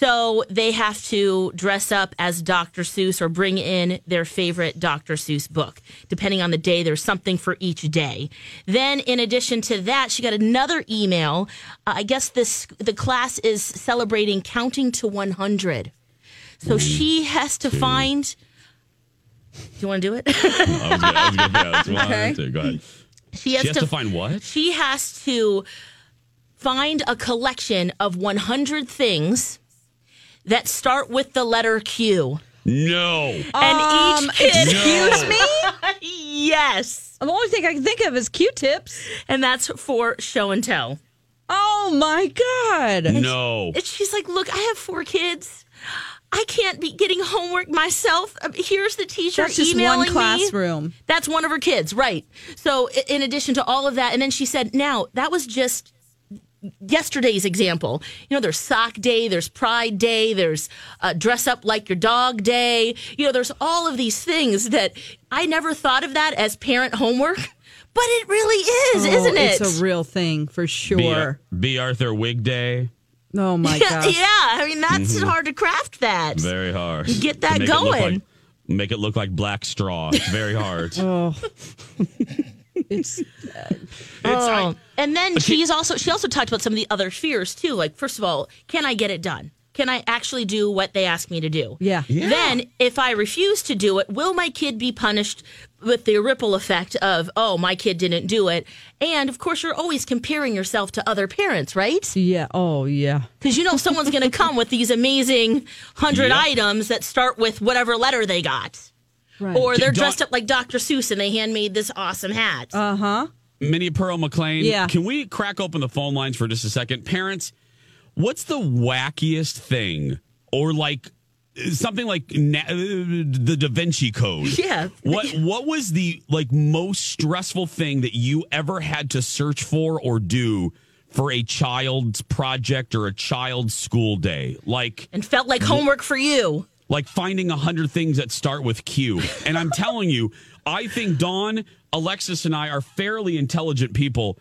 S6: So they have to dress up as Dr. Seuss or bring in their favorite Dr. Seuss book. Depending on the day, there's something for each day. Then, in addition to that, she got another email. Uh, I guess this the class is celebrating counting to 100. So she has to find. Do you want to do it?
S5: I was gonna, I was gonna, yeah, that's what I (laughs)
S6: Okay.
S5: to. Go ahead.
S6: She has,
S5: She has to find what?
S6: She has to find a collection of 100 things that start with the letter Q.
S5: No.
S6: And
S4: Um,
S6: each kid.
S4: excuse me? (laughs)
S6: yes.
S4: The only thing I can think of is Q-tips.
S6: And that's for show and tell.
S4: Oh my god!
S5: No.
S6: And she's like, Look, I have four kids. I can't be getting homework myself. Uh, Here's the teacher
S4: That's just
S6: emailing
S4: one
S6: me.
S4: classroom.
S6: That's one of her kids, right? So, in addition to all of that, and then she said, "Now that was just yesterday's example. You know, there's sock day, there's pride day, there's uh, dress up like your dog day. You know, there's all of these things that I never thought of that as parent homework, but it really is,
S4: Oh,
S6: isn't it?
S4: It's a real thing for
S5: B.
S4: sure.
S5: B. Arthur Wig Day.
S4: Oh my (laughs)
S6: yeah,
S4: gosh.
S6: yeah. I mean, that's
S5: Mhm.
S6: hard to craft that.
S5: Very hard.
S6: Get that
S5: make it
S6: going.
S5: like- make it look like black straw. It's very hard. (laughs)
S4: oh, (laughs) (laughs) it's
S6: Oh. and then she's also she also talked about some of the other fears too. Like, first of all, can I get it done? can I actually do what they ask me to do?
S4: Yeah.
S5: Yeah.
S6: Then, if I refuse to do it, will my kid be punished with the ripple effect of, oh, my kid didn't do it? And of course, you're always comparing yourself to other parents, right?
S4: Yeah. Oh, yeah.
S6: Because you know someone's going to come with these amazing hundred
S5: Yep.
S6: items that start with whatever letter they got.
S4: Right.
S6: Or they're
S5: Dawn-
S6: dressed up like Dr. Seuss and they handmade this awesome hat.
S4: Uh huh.
S5: Minnie Pearl McLean.
S4: Yeah.
S5: Can we crack open the phone lines for just a second? Parents, what's the wackiest thing or like something like na- uh, the Da Vinci Code? (laughs)
S6: Yeah.
S5: What what was the like most stressful thing that you ever had to search for or do for a child's project or a child's school day? Like
S6: and felt like homework for you.
S5: Like finding a hundred things that start with Q. And I'm telling you, I think Dawn, Alexis, and I are fairly intelligent people.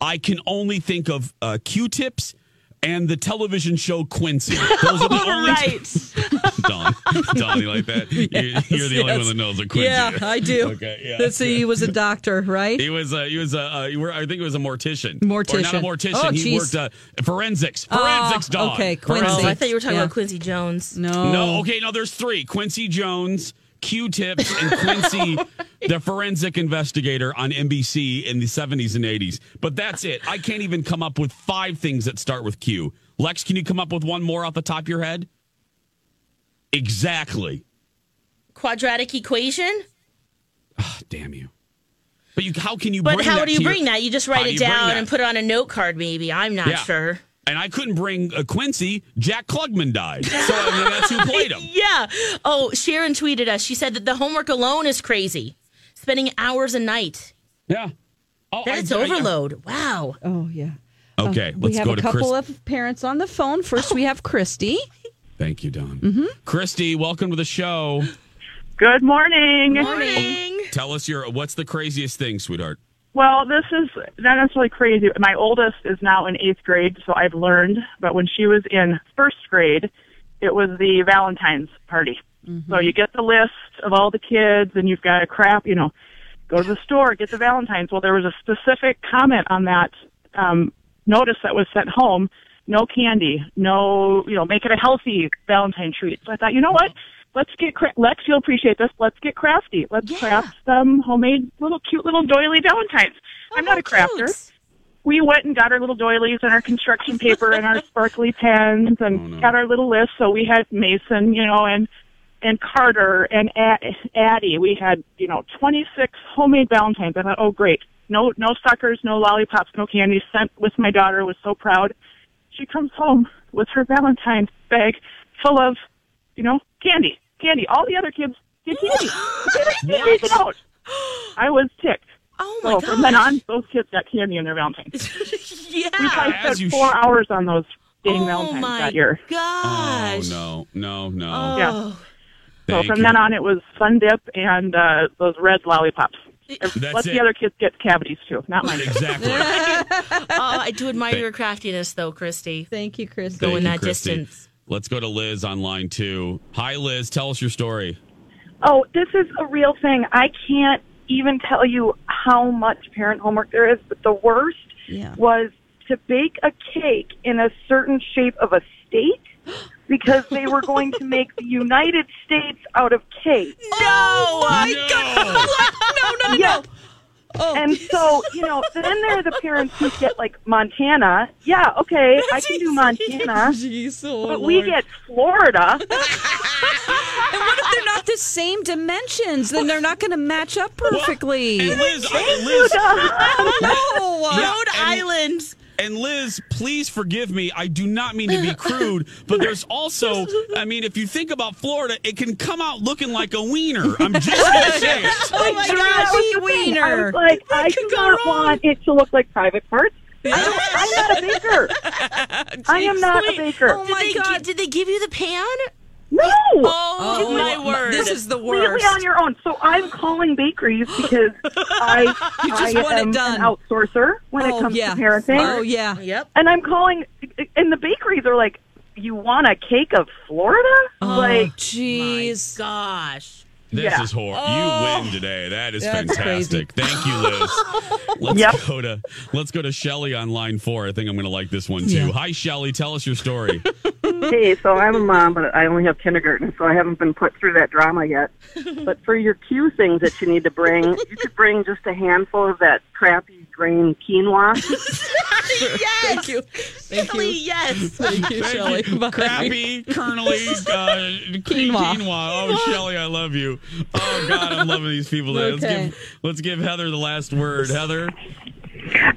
S5: I can only think of uh, Q-tips and the television show Quincy. Those are the (laughs) only
S6: right.
S5: Dawn, Dawn, you like that? You're, you're the only one that knows a Quincy.
S4: Yeah, I do.
S5: Okay, yeah.
S4: Let's see. He was a doctor, right?
S5: He was, uh, he was, uh, uh, I think it was a mortician. Or not a
S4: Mortician.
S5: mortician.
S4: Oh,
S5: he
S4: geez.
S5: worked uh, forensics.
S4: Oh,
S5: Forensics, Dawn.
S4: okay, Quincy.
S6: Oh, I thought you were talking
S4: Yeah.
S6: about Quincy Jones.
S4: No.
S5: No, okay, no, there's three Quincy Jones, Q tips, and Quincy, (laughs) the forensic investigator on NBC in the 70s and 80s. But that's it. I can't even come up with five things that start with Q. Lex, can you come up with one more off the top of your head? Exactly.
S6: Quadratic equation?
S5: Ah, damn you. But you, how can you
S6: But
S5: bring
S6: how do you
S5: your-
S6: bring that? You just write it down and put it on a note card, maybe. I'm not
S5: Yeah.
S6: sure.
S5: And I couldn't bring a Quincy. Jack Klugman died. So I mean, that's who (laughs) played him.
S6: Yeah. Oh, Sharon tweeted us. She said that the homework alone is crazy. Spending hours a night.
S5: Yeah. Oh,
S6: That's
S5: I- I-
S6: overload. Wow.
S4: Oh, yeah.
S5: Okay,
S4: we
S5: let's we
S4: have
S5: go
S4: a
S5: to
S4: couple
S5: Chris.
S4: of parents on the phone. First, we have Christy. (laughs)
S5: Thank you, Dawn.
S4: Mm-hmm.
S5: Christy, welcome to the show.
S8: Good morning.
S6: Morning.
S5: Tell us your what's the craziest thing, sweetheart?
S8: Well, this is not necessarily crazy. My oldest is now in eighth grade, so I've learned. But when she was in first grade, it was the Valentine's party. So you get the list of all the kids, and you've got to crap, you know, go to the store, get the Valentines. Well, there was a specific comment on that um, notice that was sent home: no candy, no, you know, make it a healthy Valentine treat. So I thought, you know what? Let's get cra- Lex. You'll appreciate this. Let's get crafty. Let's craft some homemade little cute little doily Valentines. Oh, I'm not a crafter we went and got our little doilies and our construction paper and our (laughs) sparkly pens and oh, got our little list. So we had Mason, you know, and and Carter and A- Addie. We had you know 26 homemade Valentines. I thought, oh great, no no suckers, no lollipops, no candy. Sent with my daughter. Was so proud. She comes home with her Valentine's bag full of you know candy, candy. All the other kids get (gasps) candy. They didn't even out. I was ticked.
S6: Oh
S8: my so from then on, those kids got candy in their Valentines. (laughs)
S6: yeah.
S8: We probably
S5: As you
S8: spent four
S5: sh-
S8: hours on those dang
S6: Oh
S8: Valentines
S6: my
S8: that year.
S6: gosh.
S5: Oh no, no, no.
S6: Oh.
S8: Yeah. So
S5: Thank
S8: from
S5: you.
S8: then on, it was Fun Dip and uh, those red lollipops.
S5: That's
S8: Let
S5: it.
S8: the other kids get cavities too, not mine.
S5: Exactly. (laughs) (laughs)
S6: oh, I do admire your craftiness, though, Christy.
S4: Thank you, Christy.
S6: Going
S5: Thank you,
S6: that
S5: Christy.
S6: distance.
S5: Let's go to Liz on line two. Hi, Liz. Tell us your story.
S11: Oh, this is a real thing. I can't even tell you how much parent homework there is, but the worst
S4: Yeah.
S11: was to bake a cake in a certain shape of a state (gasps) because they were going to make the United States out of cake.
S6: No!
S11: my (laughs)
S6: no, no,
S11: yeah. And so, you know, then there are the parents who get like Montana. Yeah, okay, (laughs) I can do Montana. Oh, but we get Florida. (laughs) (laughs)
S4: And what if they're not the same dimensions? Then they're not going to match up perfectly.
S5: And Liz, I- Liz,
S4: no.
S6: Rhode
S5: and-
S6: Island.
S5: And Liz, please forgive me. I do not mean to be (laughs) crude, but there's also, I mean, if you think about Florida, it can come out looking like a wiener. I'm just going (laughs) to oh say it.
S4: Oh my
S11: That
S4: gosh,
S11: was the. I was like, I do not want it to look like private parts. (laughs) I am not a baker. I am not a baker.
S6: Oh my god! Did they give you the pan?
S11: No.
S6: Oh, oh my word!
S4: This is the worst.
S11: Completely
S4: worst.
S11: on your own. So I'm calling bakeries because (laughs) I,
S4: You just
S11: I
S4: want it
S11: am
S4: done.
S11: an outsourcer when
S4: Oh,
S11: it comes
S4: yeah.
S11: to parenting.
S4: Oh, yeah.
S6: Yep.
S11: And I'm calling, and the bakeries are like, "You want a cake of Florida?"
S4: Oh,
S11: like,
S4: jeez.
S6: Gosh.
S5: This
S11: Yeah.
S5: is horrible.
S11: Oh.
S5: You win today. That is
S11: That's
S5: fantastic. Thank you, Liz. Let's
S11: Yep.
S5: go to let's go to Shelly on line four. I think I'm going to like this one too.
S12: Yeah.
S5: Hi, Shelly. Tell us your story. (laughs)
S12: hey, so I'm a mom, but I only have kindergarten, so I haven't been put through that drama yet. (laughs) But for your cue things that you need to bring, you could bring just a handful of that crappy grain quinoa. (laughs)
S6: yes.
S4: Thank you. Thank
S6: Shelly,
S4: you.
S6: yes.
S4: Thank you, (laughs) Shelley. Bye.
S5: Crappy, kernely, uh, quinoa. quinoa. Oh, Shelly, I love you. Oh God, I'm loving these people. Today. Let's give let's give Heather the last word. Heather.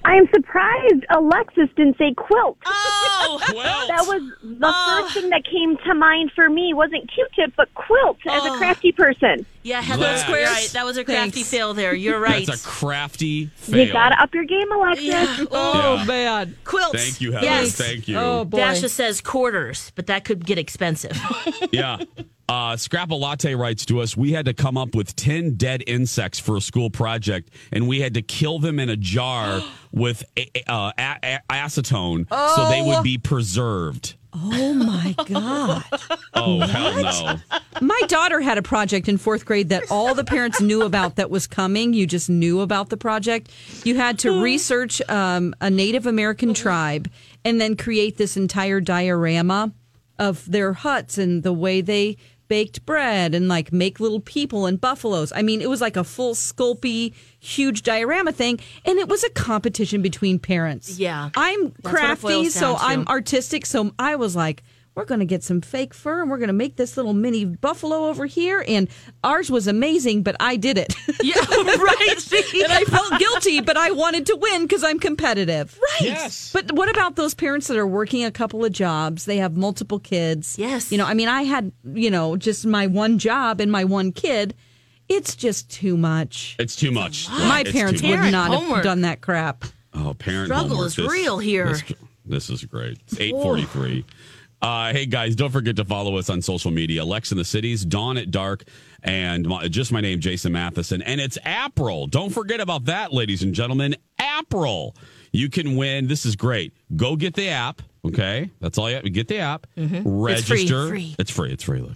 S13: I'm surprised Alexis didn't say quilt.
S6: Oh, quilt.
S13: that was the first thing that came to mind for me. Wasn't Q-tip, but quilt as a crafty person.
S6: Yeah, Heather,
S5: That-
S6: you're right. That was a crafty fail there. You're right.
S5: That's a crafty fail.
S13: You gotta up your game, Alexis.
S6: Yeah.
S4: Oh,
S5: Yeah.
S4: man.
S6: Quilts.
S5: Thank you, Heather.
S6: Yes.
S5: Thank you.
S4: Oh, boy.
S6: Dasha says quarters, but that could get expensive. (laughs)
S5: yeah. Uh, Scrapple Latte writes to us We had to come up with 10 dead insects for a school project, and we had to kill them in a jar (gasps) with a- uh, a- a- acetone so they
S4: Oh.
S5: would be preserved.
S4: Oh my God.
S5: Oh, hell no.
S4: My daughter had a project in fourth grade that all the parents knew about that was coming. You just knew about the project. You had to research um, a Native American tribe and then create this entire diorama of their huts and the way they baked bread and like make little people and buffaloes. I mean, it was like a full sculpey, huge diorama thing, and it was a competition between parents.
S6: Yeah.
S4: I'm
S6: That's what it
S4: crafty, so
S6: to.
S4: I'm artistic, so I was like, we're going to get some fake fur and we're going to make this little mini buffalo over here. And ours was amazing, but I did it. (laughs)
S6: Yeah, (laughs) right.
S4: and I felt guilty, but I wanted to win because I'm competitive.
S6: Right.
S5: Yes.
S4: But what about those parents that are working a couple of jobs? They have multiple kids.
S6: Yes.
S4: You know, I mean, I had, you know, just my one job and my one kid. It's just too much.
S5: It's too much.
S4: My
S5: It's
S4: parents would
S5: much.
S6: Parent
S4: not have done that crap.
S5: Oh, parent
S6: Struggle
S5: homework.
S6: is real here.
S5: This, this is great. It's 843. Uh, hey, guys, don't forget to follow us on social media. Lex in the Cities, Dawn at Dark, and my, just my name, Jason Matheson. And it's April. Don't forget about that, ladies and gentlemen. April. You can win. This is great. Go get the app. Okay. That's all you have. Get the app.
S6: Mm-hmm. It's free,
S5: Register.
S6: free.
S5: It's free. It's free.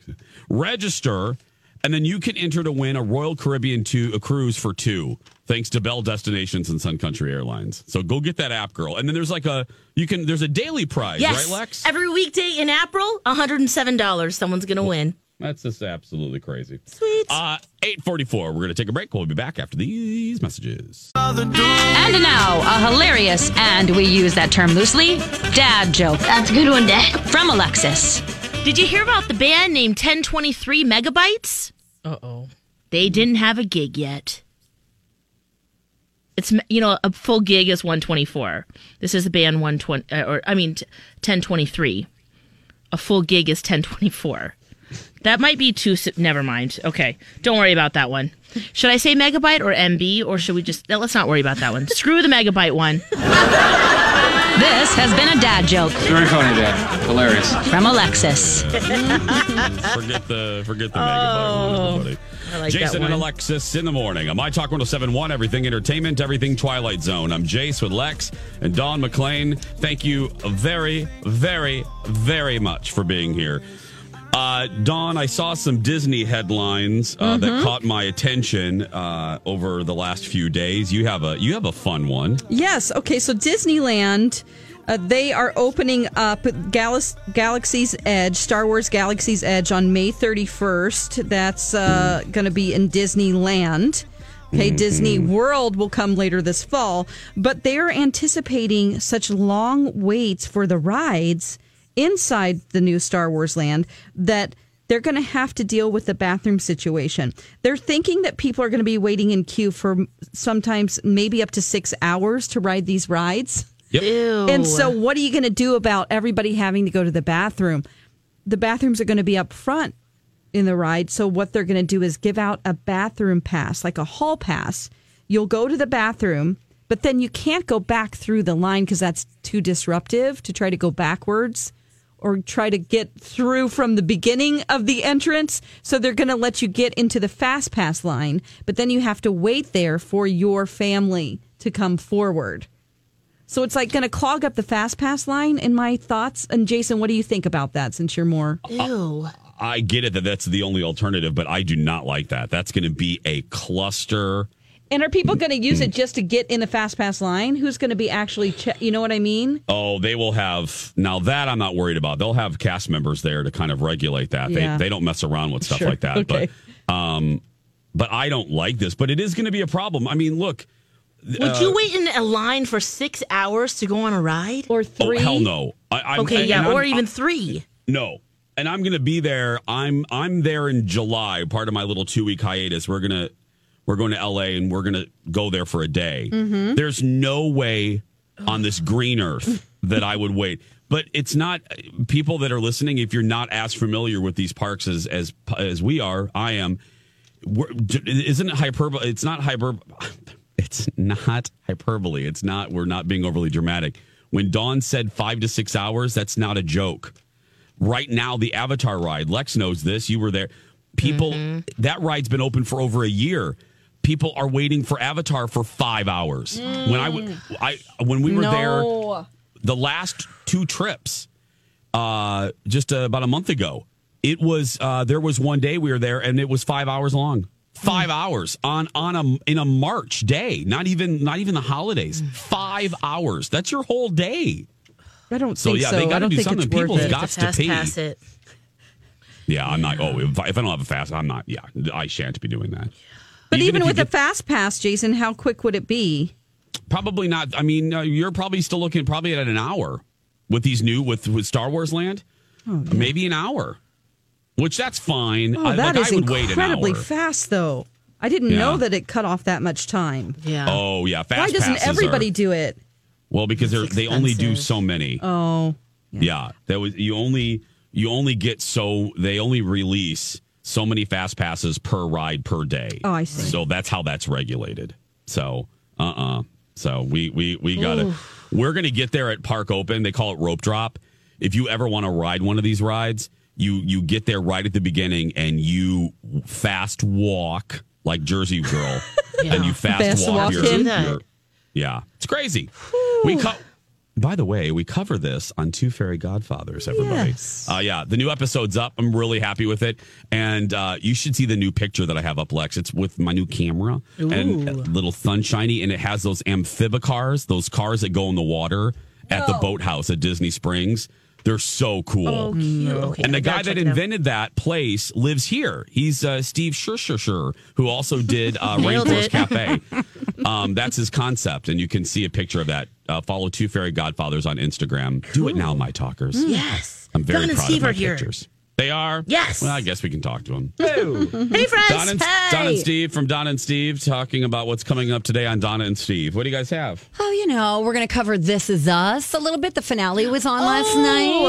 S5: Register. And then you can enter to win a Royal Caribbean two, a cruise for two, thanks to Bell Destinations and Sun Country Airlines. So go get that app, girl. And then there's like a you can there's a daily prize,
S6: Yes.
S5: right, Lex?
S6: Every weekday in April, $107. Someone's going to win.
S5: That's just absolutely crazy.
S6: Sweet.
S5: Uh, 844. We're going to take a break. We'll be back after these messages.
S2: And now, a hilarious, and we use that term loosely, dad joke. That's a good one, Dad. From Alexis.
S6: Did you hear about the band named 1023 Megabytes? Uh oh. They didn't have a gig yet. It's you know a full gig is 124. This is the band 120 uh, or I mean 1023. A full gig is 1024. That might be too. Never mind. Okay, don't worry about that one. Should I say megabyte or MB or should we just? Let's not worry about that one. Screw the megabyte one. (laughs)
S2: This has been a dad joke
S14: Very funny, Dad. Hilarious.
S2: from Alexis.
S5: forget the forget the megabyte oh. one.
S6: I like
S5: Jason
S6: that
S5: and
S6: one.
S5: Alexis in the morning on My Talk 1071, everything entertainment, everything Twilight Zone. I'm Jace with Lex and Dawn McClain. Thank you very, very, very much for being here. Uh, Dawn, I saw some Disney headlines uh, that
S4: Mhm.
S5: caught my attention uh, over the last few days. You have a you have a fun one.
S4: Yes. Okay. So Disneyland, uh, they are opening up Gal- Galaxy's Edge, Star Wars Galaxy's Edge on May 31st. That's uh, going to be in Disneyland. Okay, Disney World will come later this fall, but they're anticipating such long waits for the rides inside the new Star Wars land that they're going to have to deal with the bathroom situation. They're thinking that people are going to be waiting in queue for sometimes maybe up to six hours to ride these rides.
S5: Yep.
S4: And so, what are you going to do about everybody having to go to the bathroom? The bathrooms are going to be up front in the ride. So, what they're going to do is give out a bathroom pass, like a hall pass. You'll go to the bathroom, but then you can't go back through the line because that's too disruptive to try to go backwards or try to get through from the beginning of the entrance. So, they're going to let you get into the fast pass line, but then you have to wait there for your family to come forward. So it's like going to clog up the fast pass line in my thoughts. And Jason, what do you think about that since you're more
S6: Ew.
S5: I get it that that's the only alternative, but I do not like that. That's going to be a cluster.
S4: And are people going to use it just to get in the fast pass line? Who's going to be actually, che- you know what I mean?
S5: Oh, they will have now that I'm not worried about. They'll have cast members there to kind of regulate that.
S4: Yeah.
S5: They they don't mess around with stuff
S4: Sure.
S5: like that.
S4: Okay.
S5: But um, but I don't like this. But it is going to be a problem. I mean, look.
S6: Would
S5: uh,
S6: you wait in a line for six hours to go on a ride?
S4: Or three?
S5: Oh hell no! I, I'm,
S6: Okay,
S5: and
S6: yeah,
S5: I'm-
S6: or even three.
S5: No. And I'm going to be there. I'm I'm there in July, part of my little 2-week hiatus. We're going to we're going to LA and we're going to go there for a day.
S4: Mhm.
S5: There's no way on this green earth (laughs) that I would wait. But it's not people that are listening if you're not as familiar with these parks as as as we are, I am. Isn't it hyperbole? It's not hyperbole. (laughs) It's not hyperbole. It's not. We're not being overly dramatic. When Dawn said five to six hours, that's not a joke. Right now, the Avatar ride. Lex knows this. You were there. People, that ride's been open for over a year. People are waiting for Avatar for five hours. When I, w- I when we were there, the last two trips, uh, just uh, about a month ago, it was uh, there was one day we were there and it was five hours long. Five hours on on a in a March day, not even not even the holidays. Five hours. That's your whole day.
S4: I don't
S5: So,
S4: think
S5: yeah,
S4: so.
S5: they gotta
S4: don't
S5: do
S4: think
S5: something.
S4: it's worth
S5: People's
S4: it.
S5: got to
S6: Fast
S5: pee.
S6: pass it.
S5: Yeah, I'm not. Oh, if I, if I don't have a fast, I'm not. Yeah, I shan't be doing that.
S4: But even,
S5: if you
S4: with a fast pass, Jason, how quick would it be?
S5: probably not. I mean, uh, you're probably still looking probably at an hour with these new with with Star Wars Land. Maybe an hour, which that's fine.
S4: Oh,
S5: I,
S4: that
S5: like,
S4: is
S5: I would
S4: incredibly
S5: hour.
S4: fast, though. I didn't
S5: Yeah.
S4: know that it cut off that much time.
S6: Yeah.
S5: Oh yeah, fast
S4: Why doesn't everybody
S5: are-
S4: do it?
S5: well, because they're, they only do so many.
S4: Oh,
S5: Yeah, that was you only you only get so they only release so many fast passes per ride per day.
S4: Oh, I see.
S5: So that's how that's regulated. So uh uh So we we we gotta we're gonna get there at Park Open. They call it rope drop. If you ever want to ride one of these rides, you you get there right at the beginning and you fast walk like Jersey Girl, (laughs) and you fast,
S4: Fast
S5: walk
S4: walk
S5: your, your yeah. It's crazy. We co- by the way, we cover this on Two Fairy Godfathers, everybody.
S4: Yes.
S5: Uh, yeah, the new episode's up. I'm really happy with it. And uh, you should see the new picture that I have up, Lex. It's with my new camera and a little sunshiny, and it has those amphibicars, those cars that go in the water at the boathouse at Disney Springs. They're so cool.
S6: Oh, cute. Okay,
S5: And the guy that
S6: check it out.
S5: invented that place lives here. He's uh, Steve Schussler, who also did uh, (laughs) Rainforest. Cafe. (laughs) Um, that's his concept, and you can see a picture of that. Uh, follow Two Fairy Godfathers on Instagram. Do it now, my talkers.
S6: Yes.
S5: I'm very
S6: Don and
S5: proud
S6: Steve
S5: of my
S6: are here.
S5: pictures. They are.
S6: Yes.
S5: Well, I guess we can talk to them.
S6: Hey, friends.
S5: Don and,
S6: hey.
S5: Don and Steve from Don and Steve talking about what's coming up today on Donna and Steve. What do you guys have?
S15: Oh, you know, we're going to cover This Is Us a little bit. The finale was on last
S6: Oh.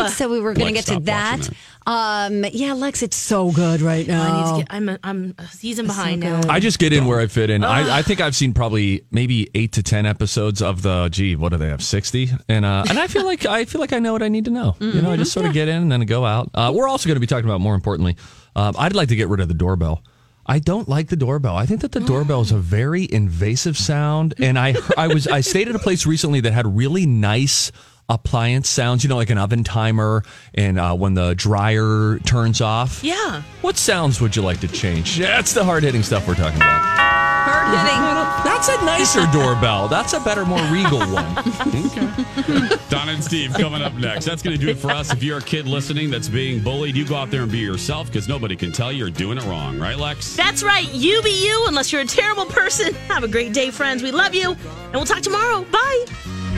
S15: night, so we were going to
S5: Lex,
S15: get to
S5: stop
S15: that.
S5: watching
S15: Um, yeah, Lex, it's so good right now.
S6: I need
S15: now.
S6: to get, I'm a, I'm a season behind now.
S16: I just get in where I fit in. I, I think I've seen probably maybe eight to ten episodes of the. Gee, what do they have? Sixty, and uh, and I feel like I feel like I know what I need to know. You know, I just sort of get in and then go out. Uh, we're also going to be talking about more importantly. Um, I'd like to get rid of the doorbell. I don't like the doorbell. I think that the doorbell is a very invasive sound, and I I was I stayed at a place recently that had really nice appliance sounds. You know, like an oven timer, and uh, when the dryer turns off.
S6: Yeah.
S16: What sounds would you like to change? That's the hard hitting stuff we're talking about.
S4: hard hitting.
S16: That's a nicer doorbell. That's a better, more regal one. (laughs) okay.
S5: Don and Steve coming up next. That's going to do it for us. If you're a kid listening that's being bullied, you go out there and be yourself because nobody can tell you're doing it wrong, right, Lex?
S6: That's right. You be you unless you're a terrible person. Have a great day, friends. We love you. And we'll talk tomorrow. Bye.